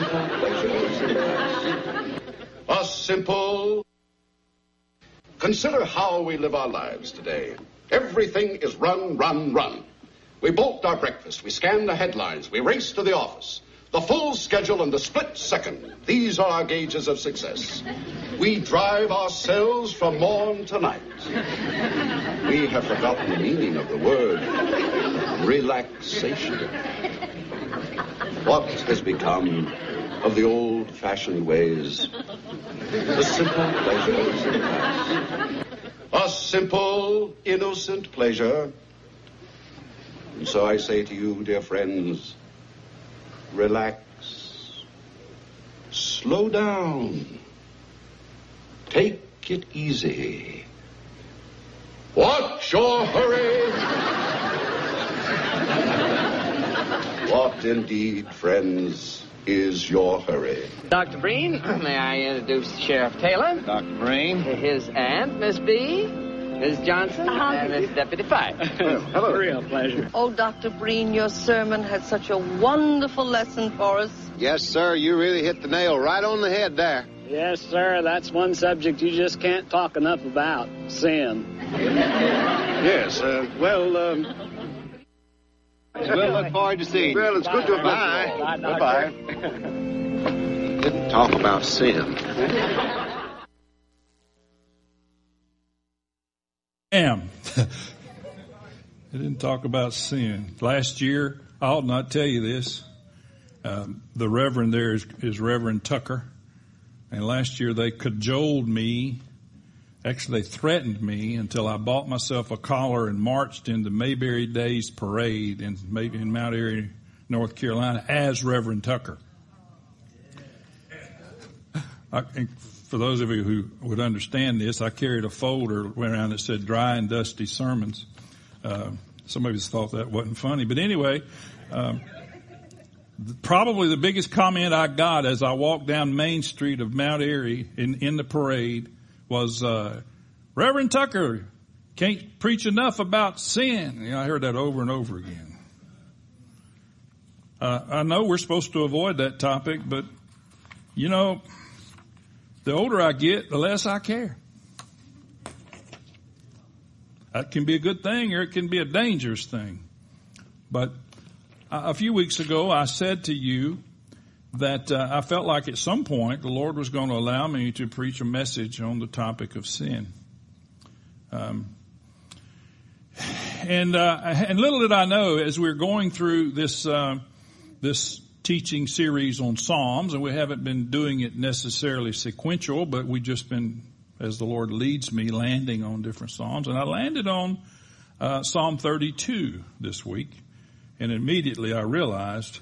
simple. A simple. Consider how we live our lives today. Everything is run, run, run. We bolt our breakfast, we scan the headlines, we race to the office. The full schedule and the split second. These are our gauges of success. We drive ourselves from morn to night. We have forgotten the meaning of the word relaxation. What has become of the old fashioned ways? The simple pleasures of life. A simple, innocent pleasure. And so I say to you, dear friends, relax. Slow down. Take it easy. Watch your hurry? What indeed, friends, is your hurry? Dr. Breen, may I introduce Sheriff Taylor? Dr. Breen. His aunt, Miss B. Ms. Johnson, and Miss Deputy Fife. Hello. Real pleasure. Oh, Dr. Breen, your sermon had such a wonderful lesson for us. Yes, sir. You really hit the nail right on the head there. Yes, sir. That's one subject you just can't talk enough about sin. Yes, uh, well, um, we'll look forward to seeing you. Well, it's good to have Bye. met you all. Bye-bye. Didn't talk about sin. am. I didn't talk about sin. Last year, I ought not tell you this. Um, the Reverend there is, is Reverend Tucker. And last year they cajoled me. Actually, they threatened me until I bought myself a collar and marched in the Mayberry Days parade in, in Mount Airy, North Carolina as Reverend Tucker. I, for those of you who would understand this, I carried a folder around that said "dry and dusty sermons." Uh, some of you thought that wasn't funny, but anyway, um, probably the biggest comment I got as I walked down Main Street of Mount Airy in in the parade was, uh, "Reverend Tucker can't preach enough about sin." You know, I heard that over and over again. Uh, I know we're supposed to avoid that topic, but you know the older I get, the less I care. That can be a good thing or it can be a dangerous thing. But a few weeks ago, I said to you that uh, I felt like at some point the Lord was going to allow me to preach a message on the topic of sin. Um, and uh, and little did I know as we are going through this uh, this teaching series on Psalms, and we haven't been doing it necessarily sequential, but we've just been, as the Lord leads me, landing on different Psalms. And I landed on uh, Psalm 32 this week, and immediately I realized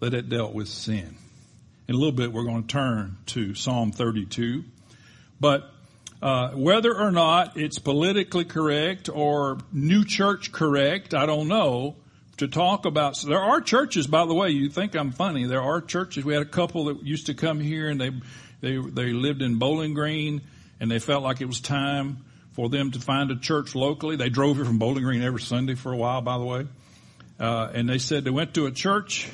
that it dealt with sin. In a little bit, we're going to turn to Psalm 32, but uh, whether or not it's politically correct or new church correct, I don't know to talk about. So there are churches, by the way. You think I'm funny? There are churches. We had a couple that used to come here, and they they they lived in Bowling Green, and they felt like it was time for them to find a church locally. They drove here from Bowling Green every Sunday for a while, by the way. Uh, and they said they went to a church,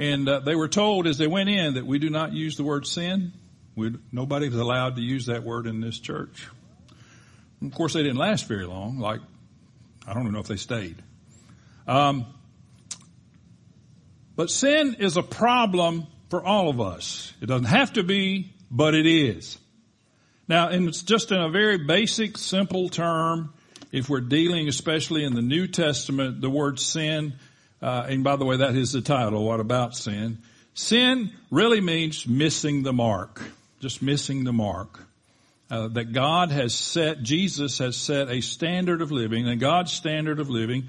and uh, they were told as they went in that we do not use the word sin. We, nobody was allowed to use that word in this church. And of course, they didn't last very long. Like I don't even know if they stayed. Um, but sin is a problem for all of us. It doesn't have to be, but it is. Now, and it's just in a very basic, simple term. If we're dealing, especially in the New Testament, the word sin, uh, and by the way, that is the title. What about sin? Sin really means missing the mark, just missing the mark. Uh, that God has set, Jesus has set a standard of living, and God's standard of living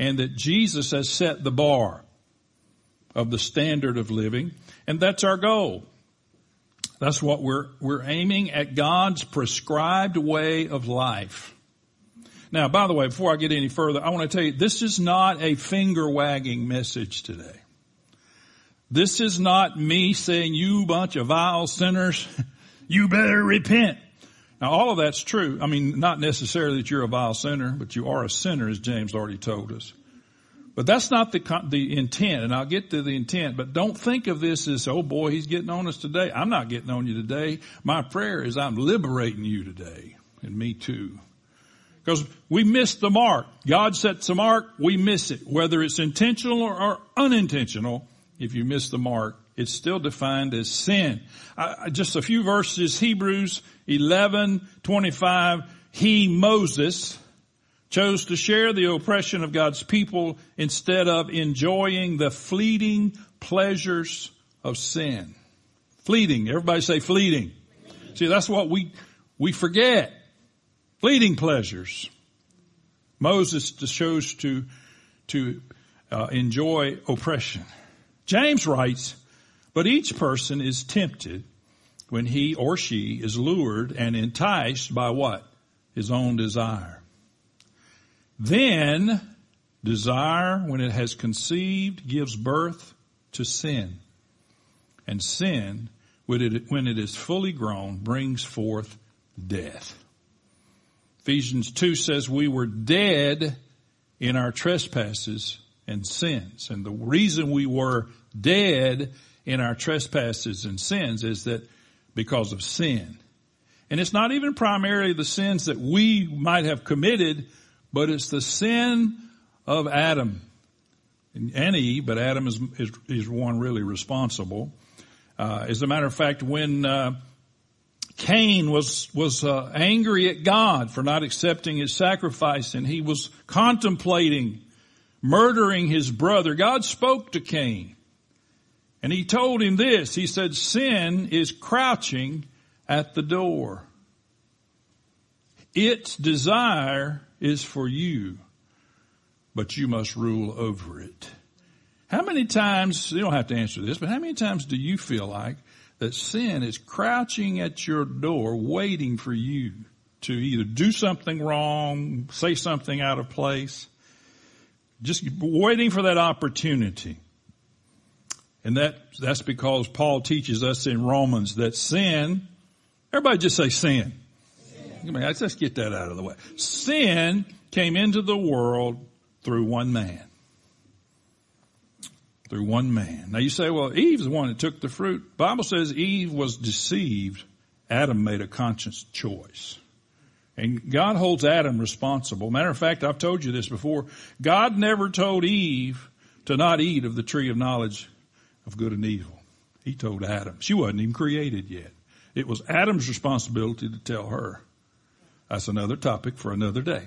and that Jesus has set the bar of the standard of living, and that's our goal. That's what we're, we're aiming at God's prescribed way of life. Now, by the way, before I get any further, I want to tell you, this is not a finger wagging message today. This is not me saying, you bunch of vile sinners, you better repent. Now all of that's true. I mean, not necessarily that you're a vile sinner, but you are a sinner as James already told us. But that's not the, the intent, and I'll get to the intent, but don't think of this as, oh boy, he's getting on us today. I'm not getting on you today. My prayer is I'm liberating you today, and me too. Because we miss the mark. God sets the mark, we miss it. Whether it's intentional or, unintentional, if you miss the mark, it's still defined as sin. I, just a few verses, Hebrews 11, 25, he, Moses, chose to share the oppression of God's people instead of enjoying the fleeting pleasures of sin. Fleeting. Everybody say fleeting. See, that's what we, we forget. Fleeting pleasures. Moses chose to, to uh, enjoy oppression. James writes, but each person is tempted when he or she is lured and enticed by what? His own desire. Then desire, when it has conceived, gives birth to sin. And sin, when it, when it is fully grown, brings forth death. Ephesians 2 says we were dead in our trespasses and sins. And the reason we were dead in our trespasses and sins is that because of sin. And it's not even primarily the sins that we might have committed, but it's the sin of Adam and Eve, but Adam is, is, is one really responsible. Uh, as a matter of fact, when, uh, Cain was, was uh, angry at God for not accepting his sacrifice and he was contemplating murdering his brother. God spoke to Cain and he told him this. He said, sin is crouching at the door. Its desire is for you, but you must rule over it. How many times, you don't have to answer this, but how many times do you feel like that sin is crouching at your door waiting for you to either do something wrong, say something out of place, just waiting for that opportunity. And that, that's because Paul teaches us in Romans that sin, everybody just say sin. sin. Let's just get that out of the way. Sin came into the world through one man. Through one man. Now you say, well, Eve's the one that took the fruit. Bible says Eve was deceived. Adam made a conscious choice. And God holds Adam responsible. Matter of fact, I've told you this before. God never told Eve to not eat of the tree of knowledge of good and evil. He told Adam. She wasn't even created yet. It was Adam's responsibility to tell her. That's another topic for another day.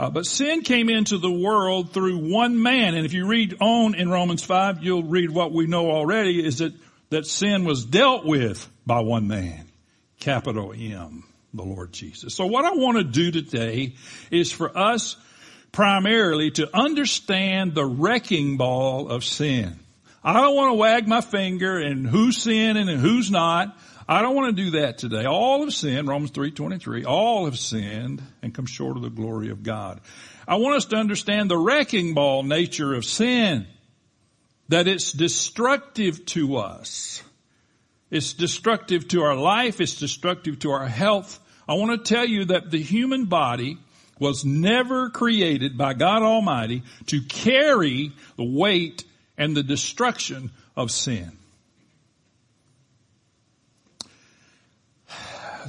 Uh, but sin came into the world through one man. And if you read on in Romans 5, you'll read what we know already is that, that sin was dealt with by one man. Capital M, the Lord Jesus. So what I want to do today is for us primarily to understand the wrecking ball of sin. I don't want to wag my finger and who's sinning and who's not. I don't want to do that today. All have sinned, Romans 3.23, all have sinned and come short of the glory of God. I want us to understand the wrecking ball nature of sin. That it's destructive to us. It's destructive to our life. It's destructive to our health. I want to tell you that the human body was never created by God Almighty to carry the weight and the destruction of sin.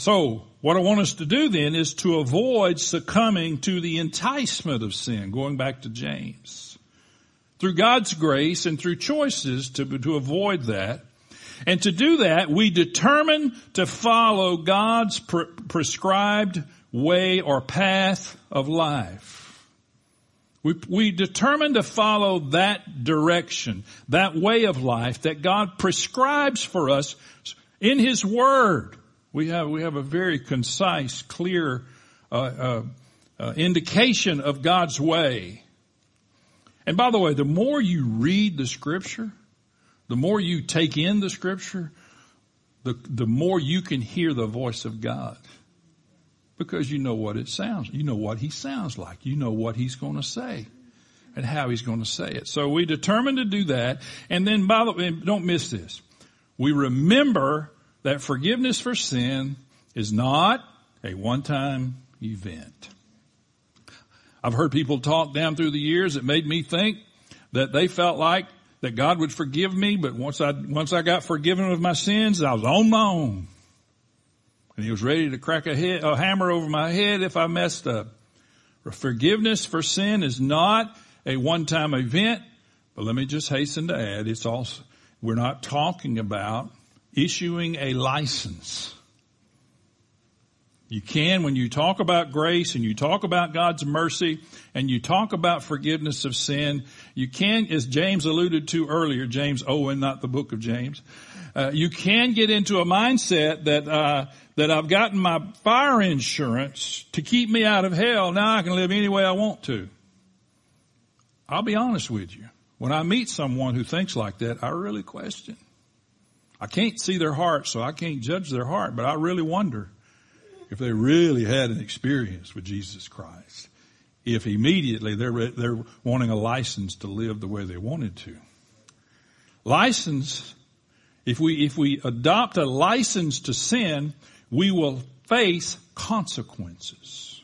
So, what I want us to do then is to avoid succumbing to the enticement of sin, going back to James. Through God's grace and through choices to, to avoid that. And to do that, we determine to follow God's pre- prescribed way or path of life. We, we determine to follow that direction, that way of life that God prescribes for us in His Word. We have, we have a very concise, clear, uh, uh, uh, indication of God's way. And by the way, the more you read the scripture, the more you take in the scripture, the, the more you can hear the voice of God because you know what it sounds, you know what he sounds like, you know what he's going to say and how he's going to say it. So we determined to do that. And then by the way, don't miss this. We remember that forgiveness for sin is not a one-time event. I've heard people talk down through the years that made me think that they felt like that God would forgive me, but once I, once I got forgiven of my sins, I was on my own. And he was ready to crack a, head, a hammer over my head if I messed up. Forgiveness for sin is not a one-time event, but let me just hasten to add, it's also, we're not talking about issuing a license. You can, when you talk about grace and you talk about God's mercy and you talk about forgiveness of sin, you can, as James alluded to earlier, James Owen, not the book of James, uh, you can get into a mindset that, uh, that I've gotten my fire insurance to keep me out of hell. Now I can live any way I want to. I'll be honest with you. When I meet someone who thinks like that, I really question. I can't see their heart, so I can't judge their heart, but I really wonder if they really had an experience with Jesus Christ. If immediately they're, they're wanting a license to live the way they wanted to. License, if we, if we adopt a license to sin, we will face consequences.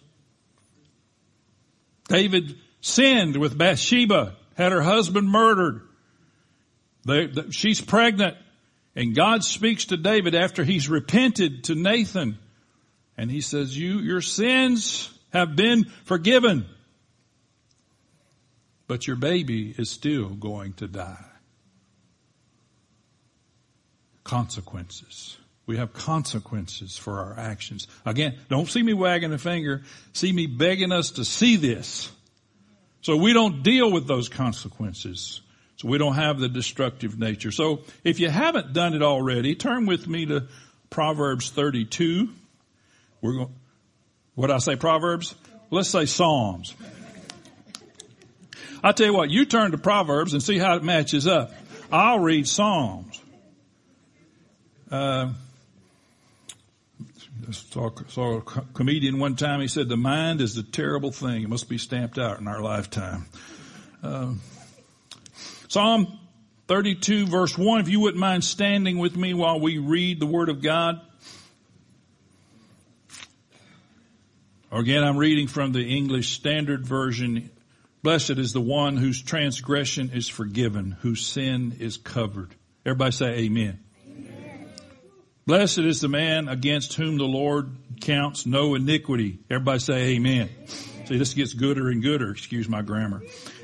David sinned with Bathsheba, had her husband murdered. They, she's pregnant and God speaks to David after he's repented to Nathan and he says, you, your sins have been forgiven, but your baby is still going to die. Consequences. We have consequences for our actions. Again, don't see me wagging a finger. See me begging us to see this. So we don't deal with those consequences. So we don't have the destructive nature. So if you haven't done it already, turn with me to Proverbs 32. We're going, what I say, Proverbs? Let's say Psalms. I tell you what, you turn to Proverbs and see how it matches up. I'll read Psalms. Uh, saw, saw a comedian one time. He said, "The mind is a terrible thing. It must be stamped out in our lifetime." Uh, Psalm 32, verse one. If you wouldn't mind standing with me while we read the Word of God. Again, I'm reading from the English Standard Version. Blessed is the one whose transgression is forgiven, whose sin is covered. Everybody say amen. Blessed is the man against whom the Lord counts no iniquity. Everybody say amen. See, this gets gooder and gooder, excuse my grammar.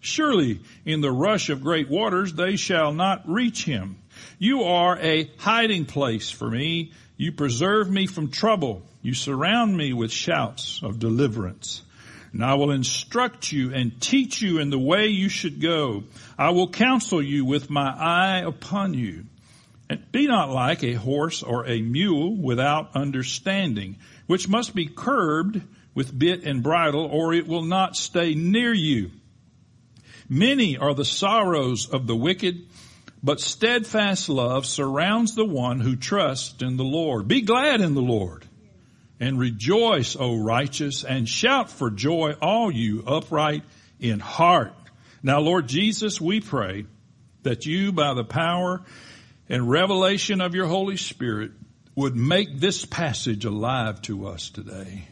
Surely in the rush of great waters they shall not reach him. You are a hiding place for me. You preserve me from trouble. You surround me with shouts of deliverance and I will instruct you and teach you in the way you should go. I will counsel you with my eye upon you. And be not like a horse or a mule without understanding, which must be curbed with bit and bridle, or it will not stay near you. Many are the sorrows of the wicked, but steadfast love surrounds the one who trusts in the Lord. Be glad in the Lord and rejoice, O righteous, and shout for joy, all you upright in heart. Now, Lord Jesus, we pray that you, by the power and revelation of your Holy Spirit, would make this passage alive to us today.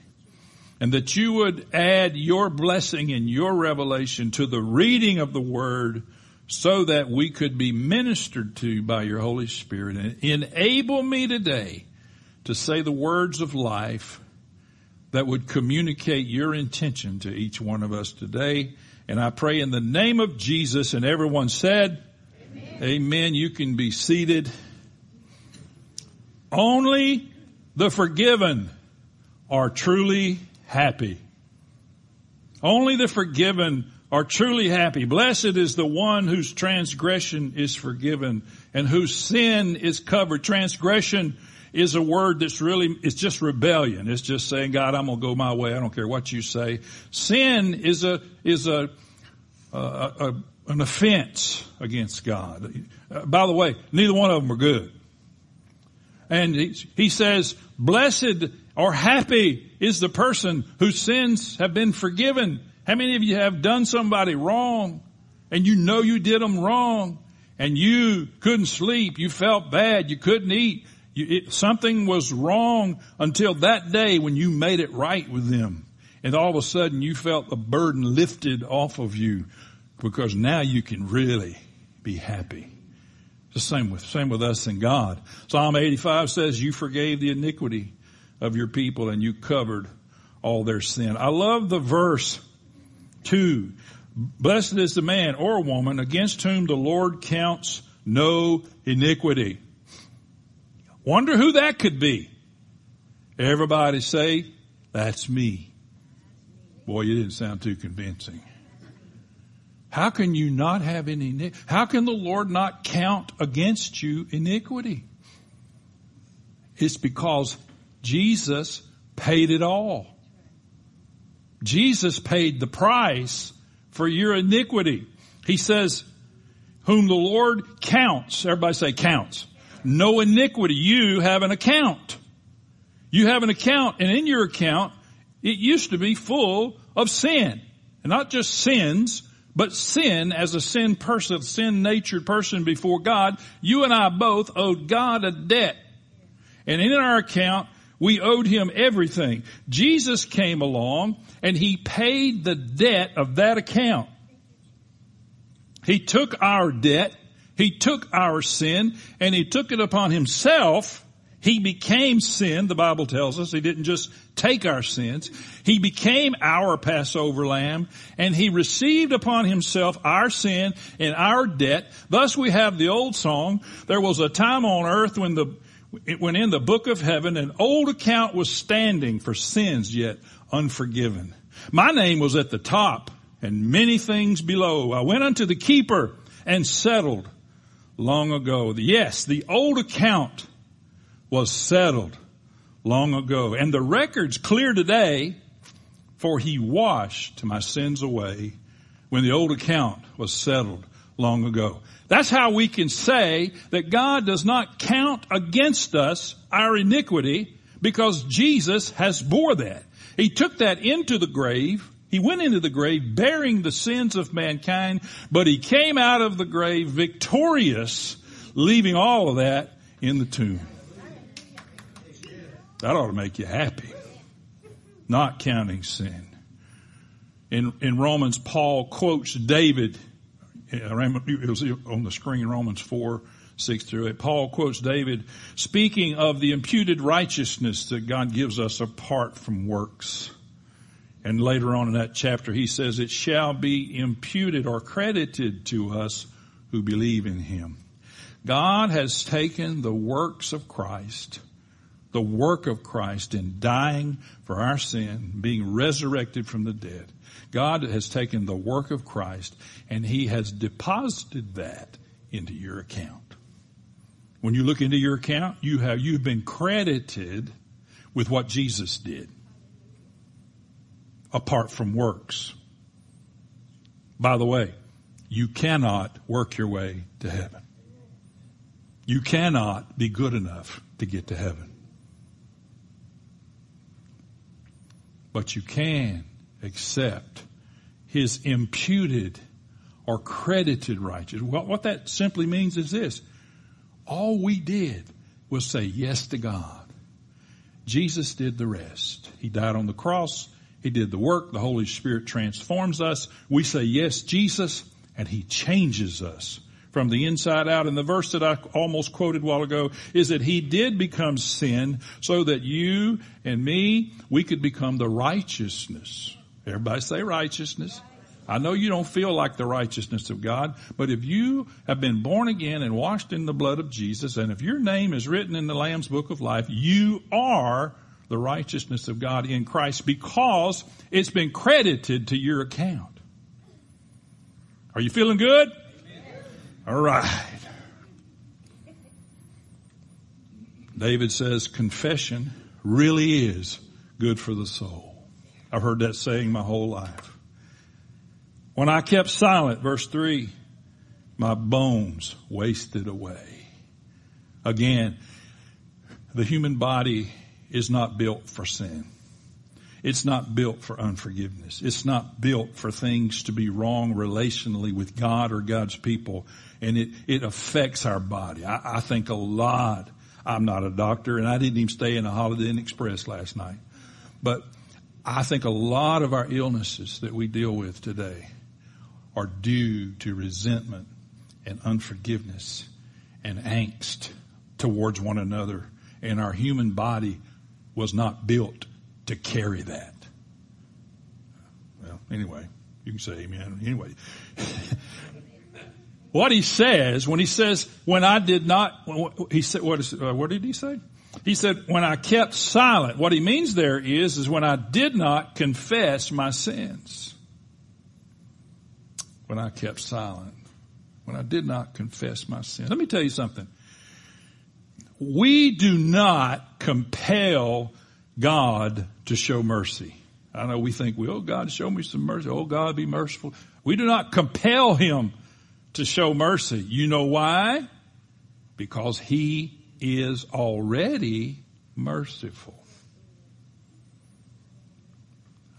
And that you would add your blessing and your revelation to the reading of the word so that we could be ministered to by your Holy Spirit and enable me today to say the words of life that would communicate your intention to each one of us today. And I pray in the name of Jesus and everyone said, Amen. Amen. You can be seated. Only the forgiven are truly happy. Only the forgiven are truly happy. Blessed is the one whose transgression is forgiven and whose sin is covered. Transgression is a word that's really, it's just rebellion. It's just saying, God, I'm going to go my way. I don't care what you say. Sin is a, is a, a, an offense against God. Uh, by the way, neither one of them are good. And he, he says, blessed or happy is the person whose sins have been forgiven. How many of you have done somebody wrong and you know you did them wrong and you couldn't sleep, you felt bad, you couldn't eat, you, it, something was wrong until that day when you made it right with them. And all of a sudden you felt the burden lifted off of you because now you can really be happy. The same with, same with us and God. Psalm 85 says you forgave the iniquity of your people and you covered all their sin. I love the verse two. Blessed is the man or woman against whom the Lord counts no iniquity. Wonder who that could be. Everybody say, that's me. Boy, you didn't sound too convincing. How can you not have any, how can the Lord not count against you iniquity? It's because Jesus paid it all. Jesus paid the price for your iniquity. He says, whom the Lord counts, everybody say counts. No iniquity. You have an account. You have an account and in your account, it used to be full of sin. And not just sins, but sin as a sin person, sin natured person before God. You and I both owed God a debt. And in our account, we owed him everything. Jesus came along and he paid the debt of that account. He took our debt, he took our sin, and he took it upon himself. He became sin, the Bible tells us. He didn't just take our sins. He became our Passover lamb, and he received upon himself our sin and our debt. Thus we have the old song, there was a time on earth when the when in the book of heaven an old account was standing for sins yet unforgiven. My name was at the top and many things below. I went unto the keeper and settled long ago. Yes, the old account was settled long ago and the record's clear today for he washed my sins away when the old account was settled long ago. That's how we can say that God does not count against us our iniquity because Jesus has bore that. He took that into the grave. He went into the grave bearing the sins of mankind, but he came out of the grave victorious, leaving all of that in the tomb. That ought to make you happy. Not counting sin. In, in Romans, Paul quotes David it was on the screen, Romans 4, 6 through 8. Paul quotes David speaking of the imputed righteousness that God gives us apart from works. And later on in that chapter, he says, it shall be imputed or credited to us who believe in him. God has taken the works of Christ, the work of Christ in dying for our sin, being resurrected from the dead, God has taken the work of Christ and He has deposited that into your account. When you look into your account, you have, you've been credited with what Jesus did. Apart from works. By the way, you cannot work your way to heaven. You cannot be good enough to get to heaven. But you can accept his imputed or credited righteousness. What, what that simply means is this. All we did was say yes to God. Jesus did the rest. He died on the cross. He did the work. The Holy Spirit transforms us. We say yes, Jesus, and He changes us from the inside out. And the verse that I almost quoted a while ago is that He did become sin so that you and me, we could become the righteousness Everybody say righteousness. I know you don't feel like the righteousness of God, but if you have been born again and washed in the blood of Jesus, and if your name is written in the Lamb's book of life, you are the righteousness of God in Christ because it's been credited to your account. Are you feeling good? All right. David says confession really is good for the soul. I've heard that saying my whole life. When I kept silent, verse three, my bones wasted away. Again, the human body is not built for sin. It's not built for unforgiveness. It's not built for things to be wrong relationally with God or God's people. And it, it affects our body. I, I think a lot. I'm not a doctor and I didn't even stay in a Holiday Inn Express last night. But I think a lot of our illnesses that we deal with today are due to resentment and unforgiveness and angst towards one another. And our human body was not built to carry that. Well, anyway, you can say amen. Anyway, what he says when he says, when I did not, he said, what, is, uh, what did he say? He said, when I kept silent, what he means there is, is when I did not confess my sins. When I kept silent. When I did not confess my sins. Let me tell you something. We do not compel God to show mercy. I know we think, well, oh God, show me some mercy. Oh God, be merciful. We do not compel Him to show mercy. You know why? Because He is already merciful.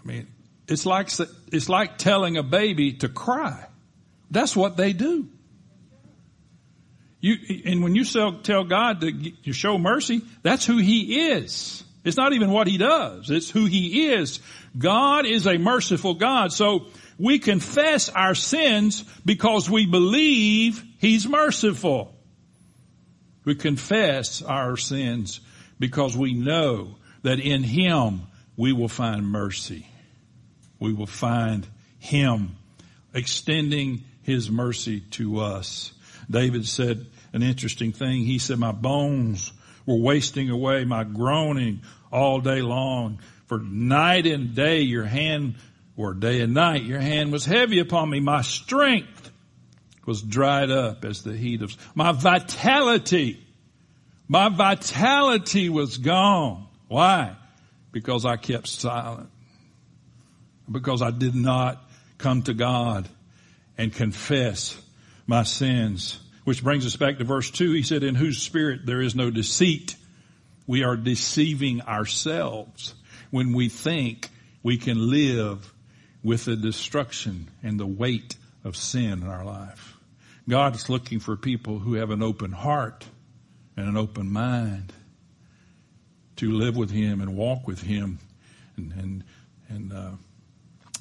I mean, it's like, it's like telling a baby to cry. That's what they do. You, and when you tell God to show mercy, that's who He is. It's not even what he does. It's who he is. God is a merciful God. So we confess our sins because we believe he's merciful. We confess our sins because we know that in him we will find mercy. We will find him extending his mercy to us. David said an interesting thing. He said, my bones were wasting away, my groaning all day long. For night and day your hand, or day and night, your hand was heavy upon me. My strength was dried up as the heat of, my vitality, my vitality was gone. Why? Because I kept silent. Because I did not come to God and confess my sins. Which brings us back to verse two. He said, in whose spirit there is no deceit we are deceiving ourselves when we think we can live with the destruction and the weight of sin in our life. God is looking for people who have an open heart and an open mind to live with Him and walk with Him. And, and, and uh,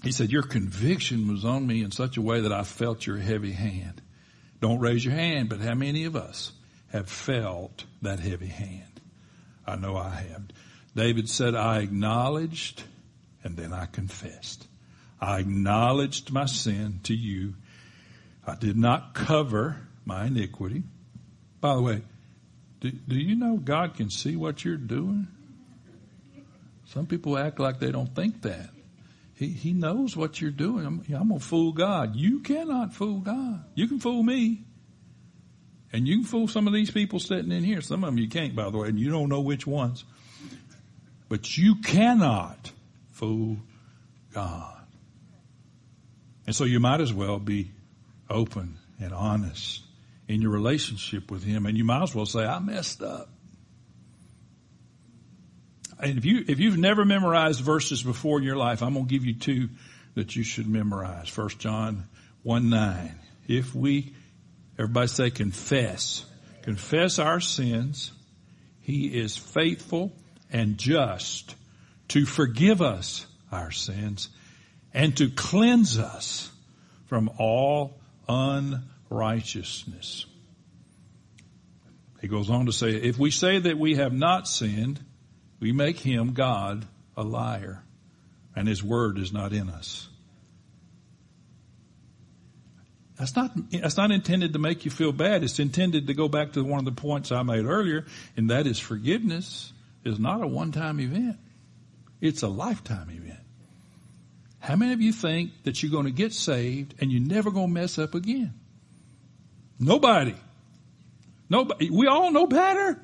He said, Your conviction was on me in such a way that I felt your heavy hand. Don't raise your hand, but how many of us have felt that heavy hand? I know I have. David said, I acknowledged and then I confessed. I acknowledged my sin to you. I did not cover my iniquity. By the way, do, do you know God can see what you're doing? Some people act like they don't think that. He, he knows what you're doing. I'm, I'm going to fool God. You cannot fool God. You can fool me. And you can fool some of these people sitting in here. Some of them you can't, by the way, and you don't know which ones. But you cannot fool God. And so you might as well be open and honest in your relationship with Him. And you might as well say, I messed up. And if you, if you've never memorized verses before in your life, I'm going to give you two that you should memorize. First John 1 9. If we Everybody say confess. Confess our sins. He is faithful and just to forgive us our sins and to cleanse us from all unrighteousness. He goes on to say, if we say that we have not sinned, we make him, God, a liar, and his word is not in us. That's not, that's not intended to make you feel bad. It's intended to go back to one of the points I made earlier, and that is forgiveness is not a one-time event. It's a lifetime event. How many of you think that you're going to get saved and you're never going to mess up again? Nobody. Nobody. We all know better.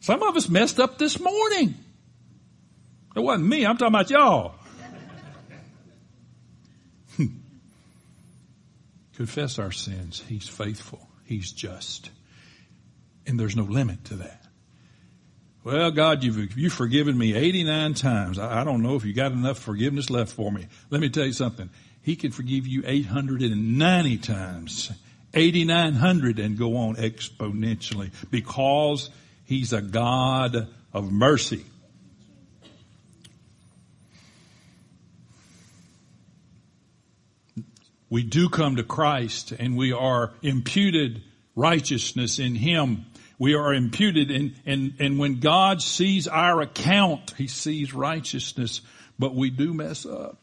Some of us messed up this morning. It wasn't me. I'm talking about y'all. Confess our sins. He's faithful. He's just. And there's no limit to that. Well, God, you've, you've forgiven me 89 times. I, I don't know if you got enough forgiveness left for me. Let me tell you something. He can forgive you 890 times, 8,900 and go on exponentially because He's a God of mercy. We do come to Christ and we are imputed righteousness in Him. We are imputed and, and, and when God sees our account, He sees righteousness, but we do mess up.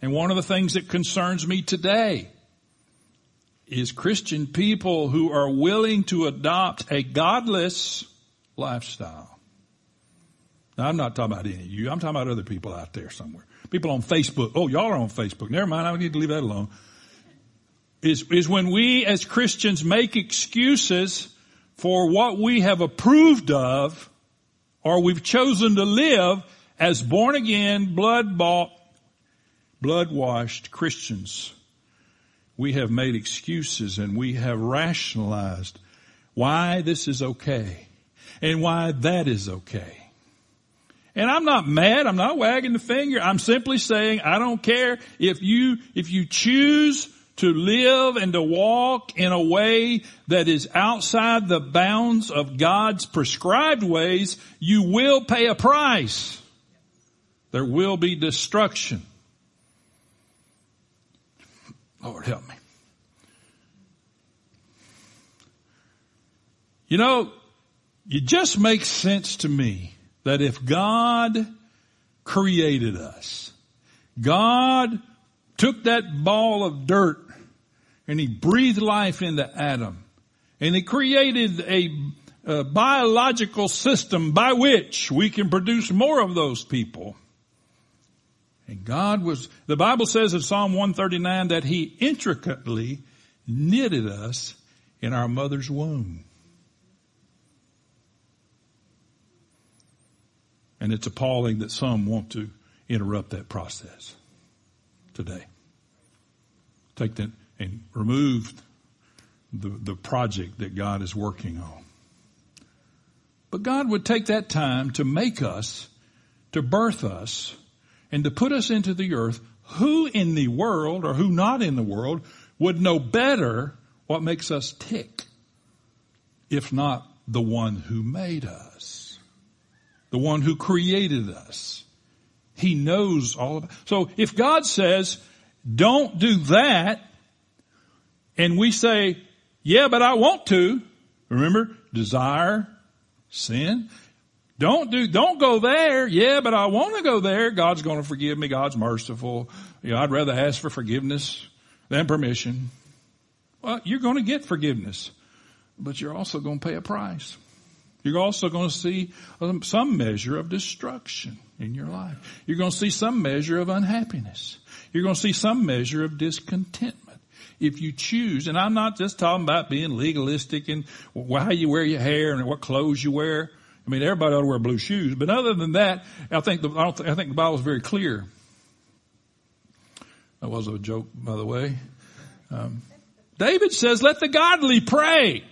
And one of the things that concerns me today is Christian people who are willing to adopt a godless lifestyle. Now I'm not talking about any of you. I'm talking about other people out there somewhere. People on Facebook. Oh, y'all are on Facebook. Never mind. I need to leave that alone. Is, is when we as Christians make excuses for what we have approved of or we've chosen to live as born again, blood bought, blood washed Christians. We have made excuses and we have rationalized why this is okay and why that is okay. And I'm not mad. I'm not wagging the finger. I'm simply saying I don't care if you, if you choose to live and to walk in a way that is outside the bounds of God's prescribed ways, you will pay a price. There will be destruction. Lord help me. You know, it just makes sense to me that if God created us, God took that ball of dirt and he breathed life into Adam and he created a, a biological system by which we can produce more of those people. And God was, the Bible says in Psalm 139 that He intricately knitted us in our mother's womb. And it's appalling that some want to interrupt that process today. Take that and remove the, the project that God is working on. But God would take that time to make us, to birth us, and to put us into the earth. Who in the world or who not in the world would know better what makes us tick if not the one who made us? The one who created us. He knows all about. So if God says, don't do that, and we say, yeah, but I want to, remember, desire, sin, don't do, don't go there. Yeah, but I want to go there. God's going to forgive me. God's merciful. You know, I'd rather ask for forgiveness than permission. Well, you're going to get forgiveness, but you're also going to pay a price. You're also going to see some measure of destruction in your life. You're going to see some measure of unhappiness. You're going to see some measure of discontentment if you choose. And I'm not just talking about being legalistic and how you wear your hair and what clothes you wear. I mean, everybody ought to wear blue shoes. But other than that, I think the, I, th- I think the Bible is very clear. That was a joke, by the way. Um, David says, let the godly pray.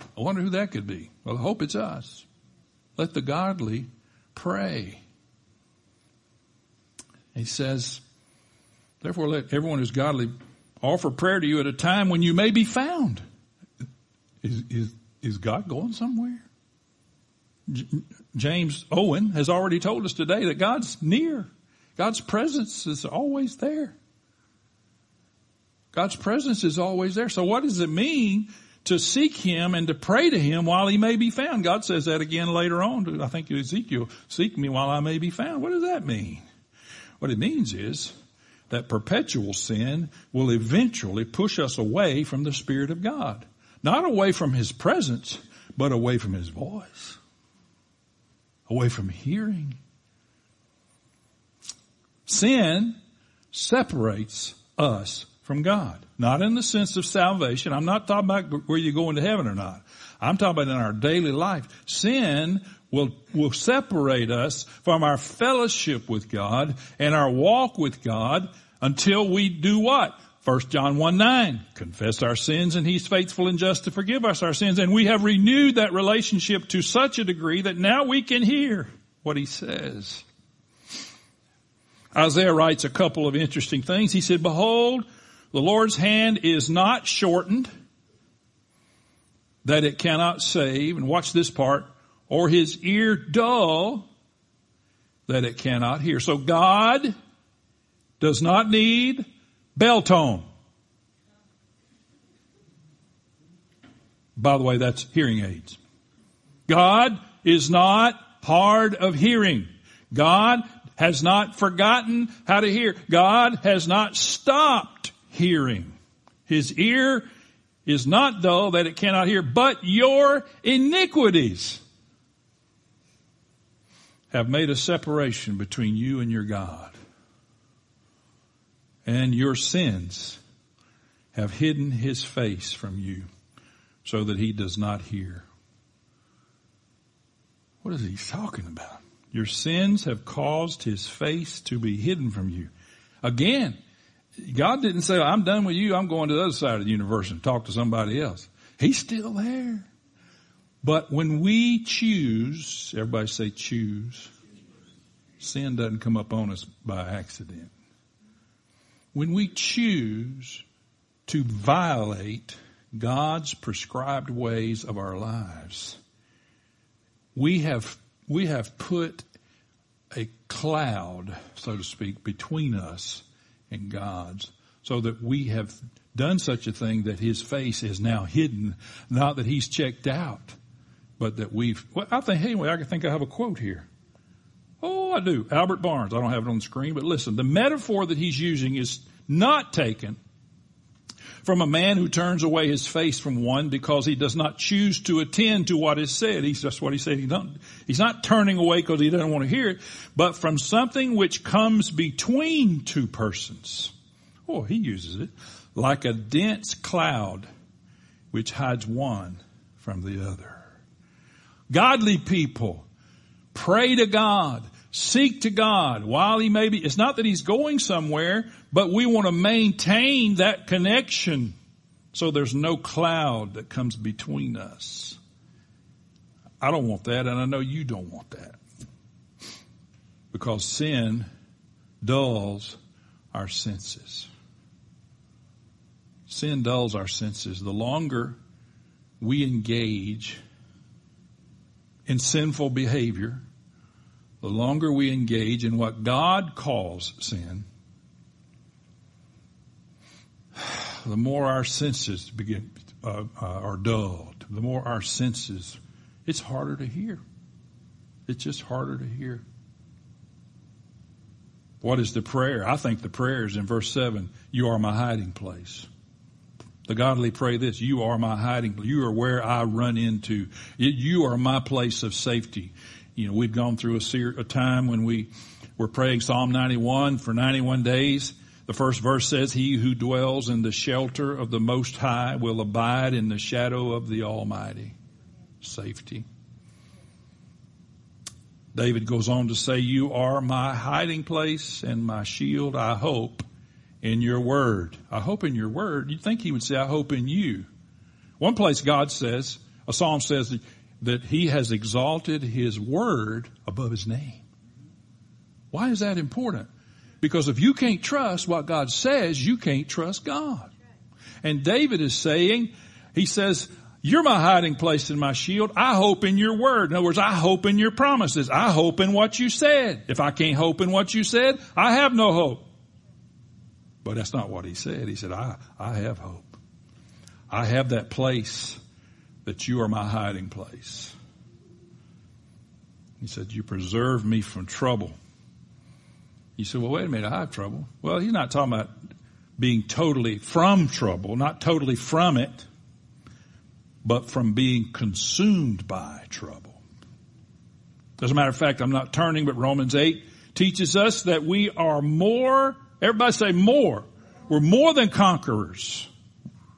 I wonder who that could be. Well, I hope it's us. Let the godly pray. He says, therefore let everyone who's godly offer prayer to you at a time when you may be found. Is, is, is God going somewhere? J- James Owen has already told us today that God's near. God's presence is always there. God's presence is always there. So what does it mean to seek him and to pray to him while he may be found. God says that again later on. I think Ezekiel, seek me while I may be found. What does that mean? What it means is that perpetual sin will eventually push us away from the Spirit of God. Not away from His presence, but away from His voice. Away from hearing. Sin separates us from God. Not in the sense of salvation. I'm not talking about where you go into heaven or not. I'm talking about in our daily life. Sin will, will separate us from our fellowship with God and our walk with God until we do what? 1 John 1 9, confess our sins and he's faithful and just to forgive us our sins. And we have renewed that relationship to such a degree that now we can hear what he says. Isaiah writes a couple of interesting things. He said, behold, the Lord's hand is not shortened that it cannot save. And watch this part. Or his ear dull that it cannot hear. So God does not need Beltone. By the way, that's hearing aids. God is not hard of hearing. God has not forgotten how to hear. God has not stopped hearing. His ear is not dull that it cannot hear, but your iniquities have made a separation between you and your God and your sins have hidden his face from you so that he does not hear. What is he talking about? Your sins have caused his face to be hidden from you. Again, God didn't say, I'm done with you. I'm going to the other side of the universe and talk to somebody else. He's still there. But when we choose, everybody say choose, sin doesn't come up on us by accident. When we choose to violate God's prescribed ways of our lives, we have, we have put a cloud, so to speak, between us and God's so that we have done such a thing that his face is now hidden, not that he's checked out, but that we've, well, I think, anyway, I think I have a quote here. Oh, I do. Albert Barnes. I don't have it on the screen, but listen, the metaphor that he's using is not taken from a man who turns away his face from one because he does not choose to attend to what is said. He's just what he said. He don't, he's not turning away because he doesn't want to hear it, but from something which comes between two persons. Oh, he uses it like a dense cloud which hides one from the other. Godly people Pray to God. Seek to God while he may be, it's not that he's going somewhere, but we want to maintain that connection so there's no cloud that comes between us. I don't want that and I know you don't want that. Because sin dulls our senses. Sin dulls our senses. The longer we engage in sinful behavior, the longer we engage in what God calls sin, the more our senses begin uh, uh, are dulled. The more our senses, it's harder to hear. It's just harder to hear. What is the prayer? I think the prayer is in verse seven. You are my hiding place. The godly pray this, you are my hiding, place. you are where I run into. You are my place of safety you know, we've gone through a, ser- a time when we were praying Psalm 91 for 91 days. The first verse says, He who dwells in the shelter of the Most High will abide in the shadow of the Almighty. Safety. David goes on to say, You are my hiding place and my shield. I hope in your word. I hope in your word. You'd think he would say, I hope in you. One place God says, a psalm says that he has exalted his word above his name. Why is that important? Because if you can't trust what God says, you can't trust God. And David is saying, he says, you're my hiding place and my shield. I hope in your word. In other words, I hope in your promises. I hope in what you said. If I can't hope in what you said, I have no hope. But that's not what he said. He said, I, I have hope. I have that place that you are my hiding place. He said, you preserve me from trouble. You said, well, wait a minute, I have trouble. Well, he's not talking about being totally from trouble, not totally from it, but from being consumed by trouble. As a matter of fact, I'm not turning, but Romans 8 teaches us that we are more, everybody say more. We're more than conquerors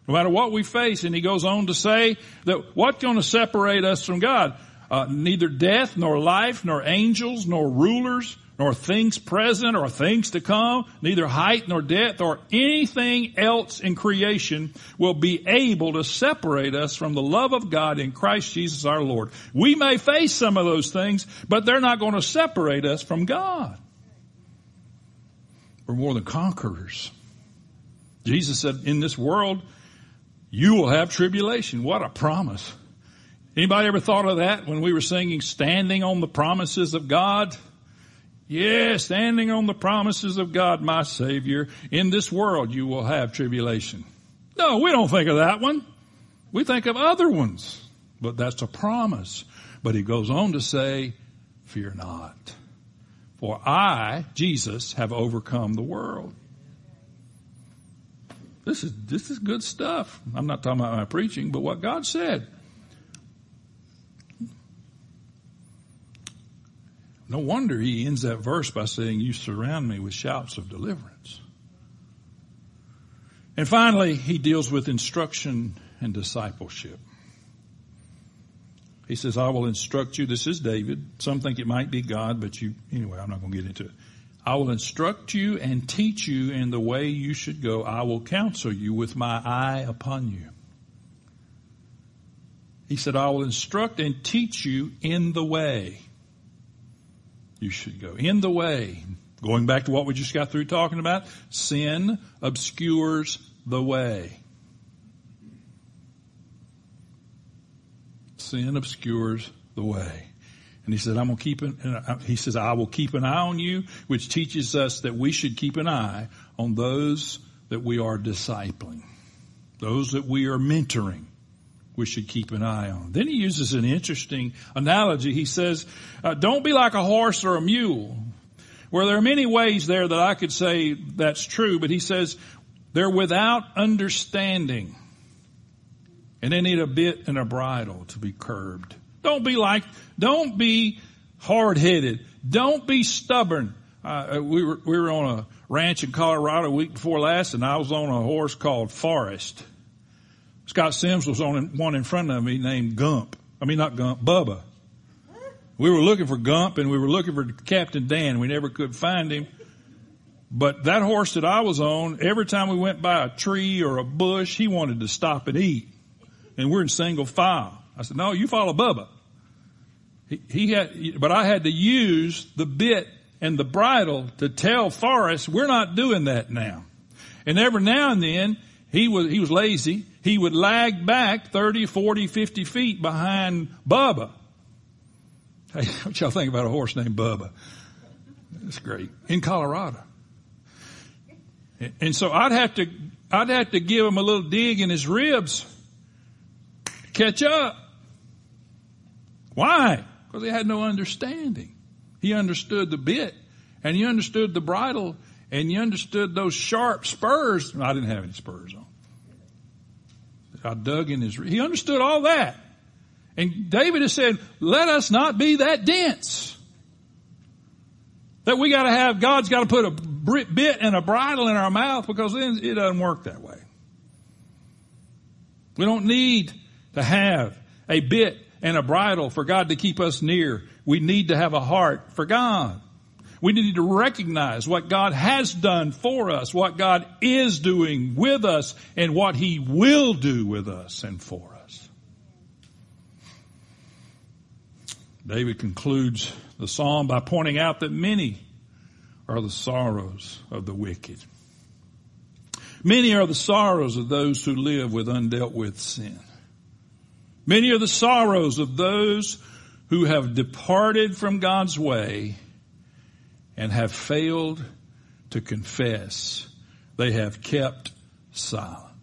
No matter what we face. And he goes on to say that what's going to separate us from God? Uh, neither death, nor life, nor angels, nor rulers, nor things present or things to come, neither height nor depth or anything else in creation will be able to separate us from the love of God in Christ Jesus our Lord. We may face some of those things, but they're not going to separate us from God. We're more than conquerors. Jesus said, in this world, you will have tribulation. What a promise. Anybody ever thought of that when we were singing standing on the promises of God? Yes, standing on the promises of God, my Savior. In this world you will have tribulation. No, we don't think of that one. We think of other ones. But that's a promise. But he goes on to say, fear not. For I, Jesus, have overcome the world. This is, this is good stuff. I'm not talking about my preaching, but what God said. No wonder he ends that verse by saying, you surround me with shouts of deliverance. And finally, he deals with instruction and discipleship. He says, I will instruct you. This is David. Some think it might be God, but you, anyway, I'm not going to get into it. I will instruct you and teach you in the way you should go. I will counsel you with my eye upon you. He said, I will instruct and teach you in the way you should go. In the way, going back to what we just got through talking about, sin obscures the way. Sin obscures the way. And he said, I'm going to keep an, he says, I will keep an eye on you, which teaches us that we should keep an eye on those that we are discipling, those that we are mentoring we should keep an eye on. Then he uses an interesting analogy. He says, uh, don't be like a horse or a mule. Where there are many ways there that I could say that's true, but he says they're without understanding. And they need a bit and a bridle to be curbed. Don't be like, don't be hard headed. Don't be stubborn. Uh, uh, we were, we were on a ranch in Colorado a week before last and I was on a horse called Forrest. Scott Sims was on one in front of me named Gump. I mean, not Gump, Bubba. We were looking for Gump and we were looking for Captain Dan. We never could find him. But that horse that I was on, every time we went by a tree or a bush, he wanted to stop and eat. And we're in single file. I said, no, you follow Bubba. He, he had, but I had to use the bit and the bridle to tell Forrest, we're not doing that now. And every now and then, he was, he was lazy he would lag back 30, 40, 50 feet behind Bubba. Hey, what y'all think about a horse named Bubba? That's great. In Colorado. And so I'd have to, I'd have to give him a little dig in his ribs catch up. Why? Because he had no understanding. He understood the bit and he understood the bridle and he understood those sharp spurs. I didn't have any spurs on. I dug in his, he understood all that. And David has said, let us not be that dense. That we gotta have, God's gotta put a bit and a bridle in our mouth because then it doesn't work that way. We don't need to have a bit and a bridle for God to keep us near. We need to have a heart for God. We need to recognize what God has done for us, what God is doing with us, and what He will do with us and for us. David concludes the psalm by pointing out that many are the sorrows of the wicked. Many are the sorrows of those who live with undealt with sin. Many are the sorrows of those who have departed from God's way and have failed to confess. They have kept silent.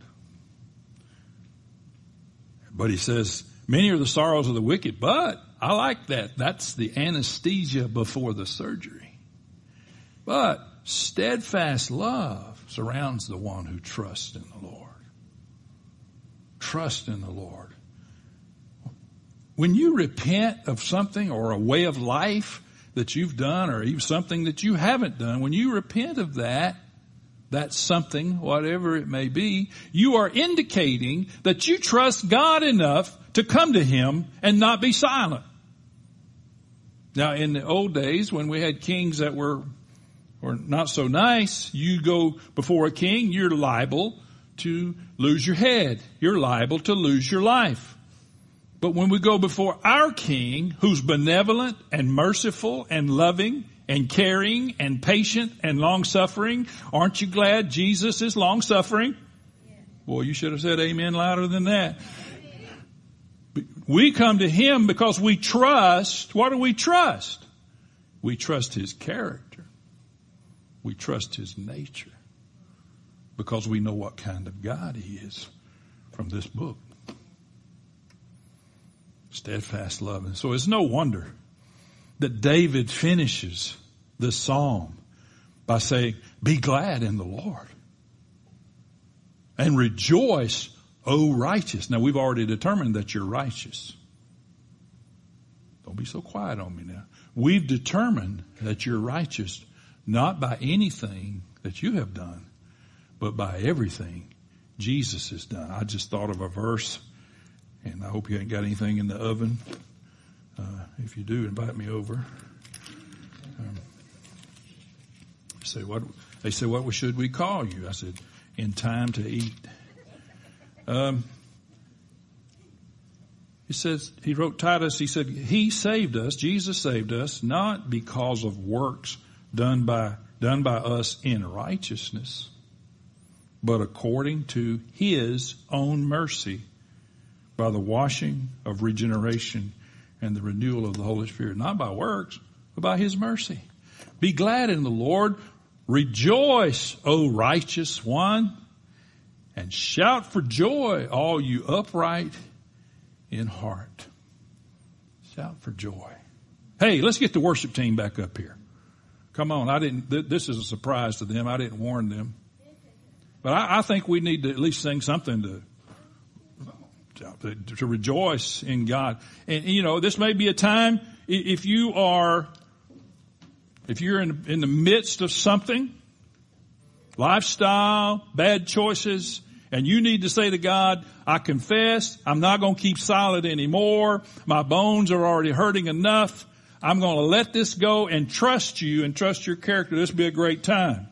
But he says, many are the sorrows of the wicked, but I like that. That's the anesthesia before the surgery. But steadfast love surrounds the one who trusts in the Lord. Trust in the Lord. When you repent of something or a way of life that you've done or even something that you haven't done, when you repent of that, that something, whatever it may be, you are indicating that you trust God enough to come to Him and not be silent. Now, in the old days, when we had kings that were, were not so nice, you go before a king, you're liable to lose your head. You're liable to lose your life. But when we go before our king, who's benevolent and merciful and loving and caring and patient and long suffering, aren't you glad Jesus is long suffering? Boy, you should have said amen louder than that. We come to Him because we trust. What do we trust? We trust His character. We trust His nature. Because we know what kind of God He is from this book. Steadfast love. And so it's no wonder that David finishes the psalm by saying, be glad in the Lord and rejoice O righteous. Now we've already determined that you're righteous. Don't be so quiet on me now. We've determined that you're righteous not by anything that you have done, but by everything Jesus has done. I just thought of a verse and I hope you ain't got anything in the oven. Uh, if you do, invite me over. Um, say what they said. What should we call you? I said, in time to eat. Um, he says, he wrote Titus, he said, he saved us, Jesus saved us, not because of works done by, done by us in righteousness, but according to his own mercy by the washing of regeneration and the renewal of the Holy Spirit, not by works, but by his mercy. Be glad in the Lord. Rejoice, O righteous one and shout for joy, all you upright in heart. Shout for joy. Hey, let's get the worship team back up here. Come on. I didn't, th- this is a surprise to them. I didn't warn them. But I, I think we need to at least sing something to, to, rejoice in God. And, you know, this may be a time if you are, if you're in, in the midst of something, lifestyle, bad choices, and you need to say to God, I confess, I'm not going to keep silent anymore. My bones are already hurting enough. I'm going to let this go and trust you and trust your character. This be a great time.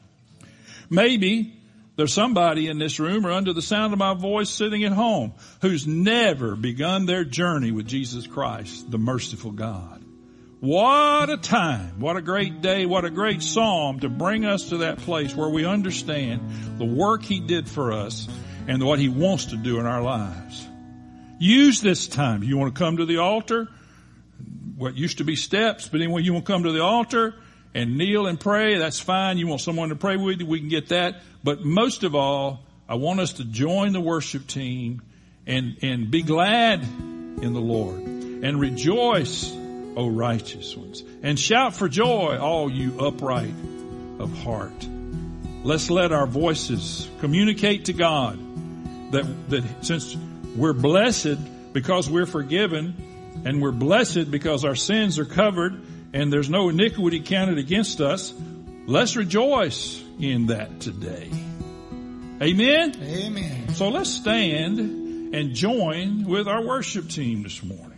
Maybe there's somebody in this room or under the sound of my voice sitting at home who's never begun their journey with Jesus Christ, the merciful God. What a time. What a great day. What a great psalm to bring us to that place where we understand the work He did for us and what He wants to do in our lives. Use this time. You want to come to the altar? What used to be steps, but anyway, you want to come to the altar and kneel and pray, that's fine. You want someone to pray with you, we can get that. But most of all, I want us to join the worship team and, and be glad in the Lord and rejoice O righteous ones, and shout for joy, all you upright of heart. Let's let our voices communicate to God that, that since we're blessed because we're forgiven and we're blessed because our sins are covered and there's no iniquity counted against us, let's rejoice in that today. Amen? Amen. So let's stand and join with our worship team this morning.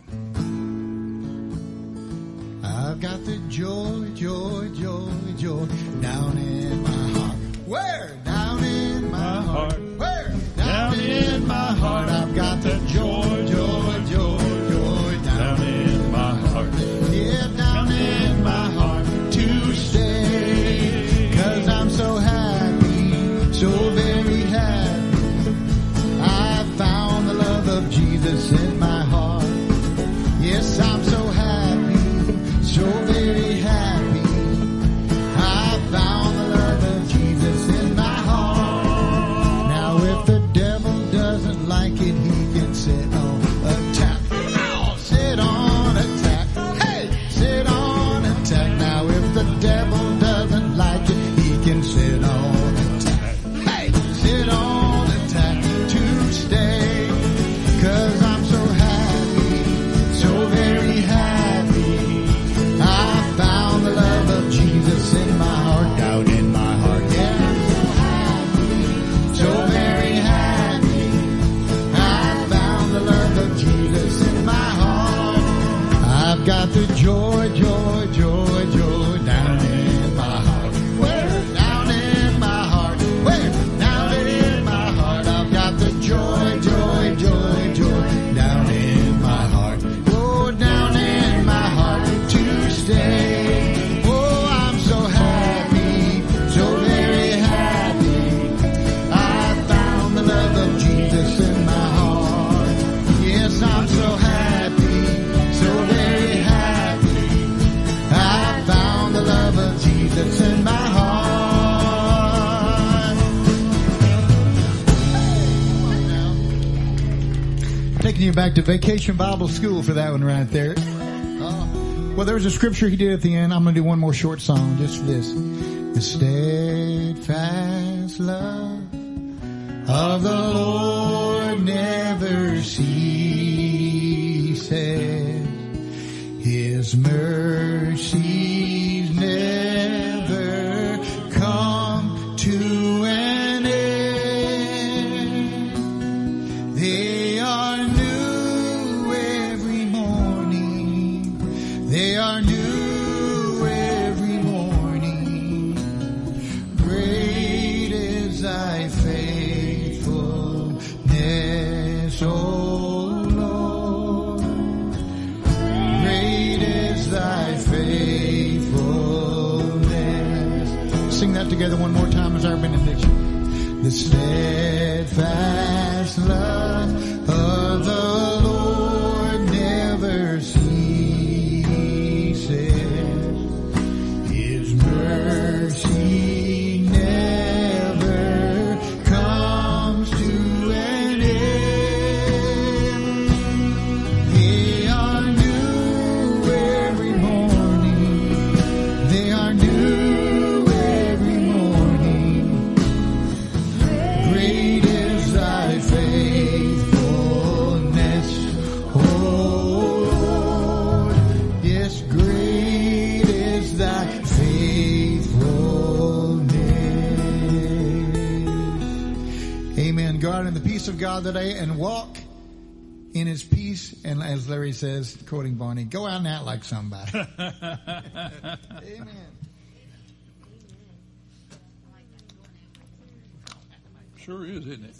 I've got the joy, joy, joy, joy down in my heart. Where? Down in my, My heart. heart. Where? Down, in my heart. I've got the to Vacation Bible School for that one right there. Uh, well, there was a scripture he did at the end. I'm going to do one more short song just for this. The They are new every morning. Great is thy faithfulness, O Lord. Great is thy faithfulness. Sing that together one more time as our benediction. The steadfast says, quoting Barney, go out and act like somebody. Amen. Sure is, isn't it?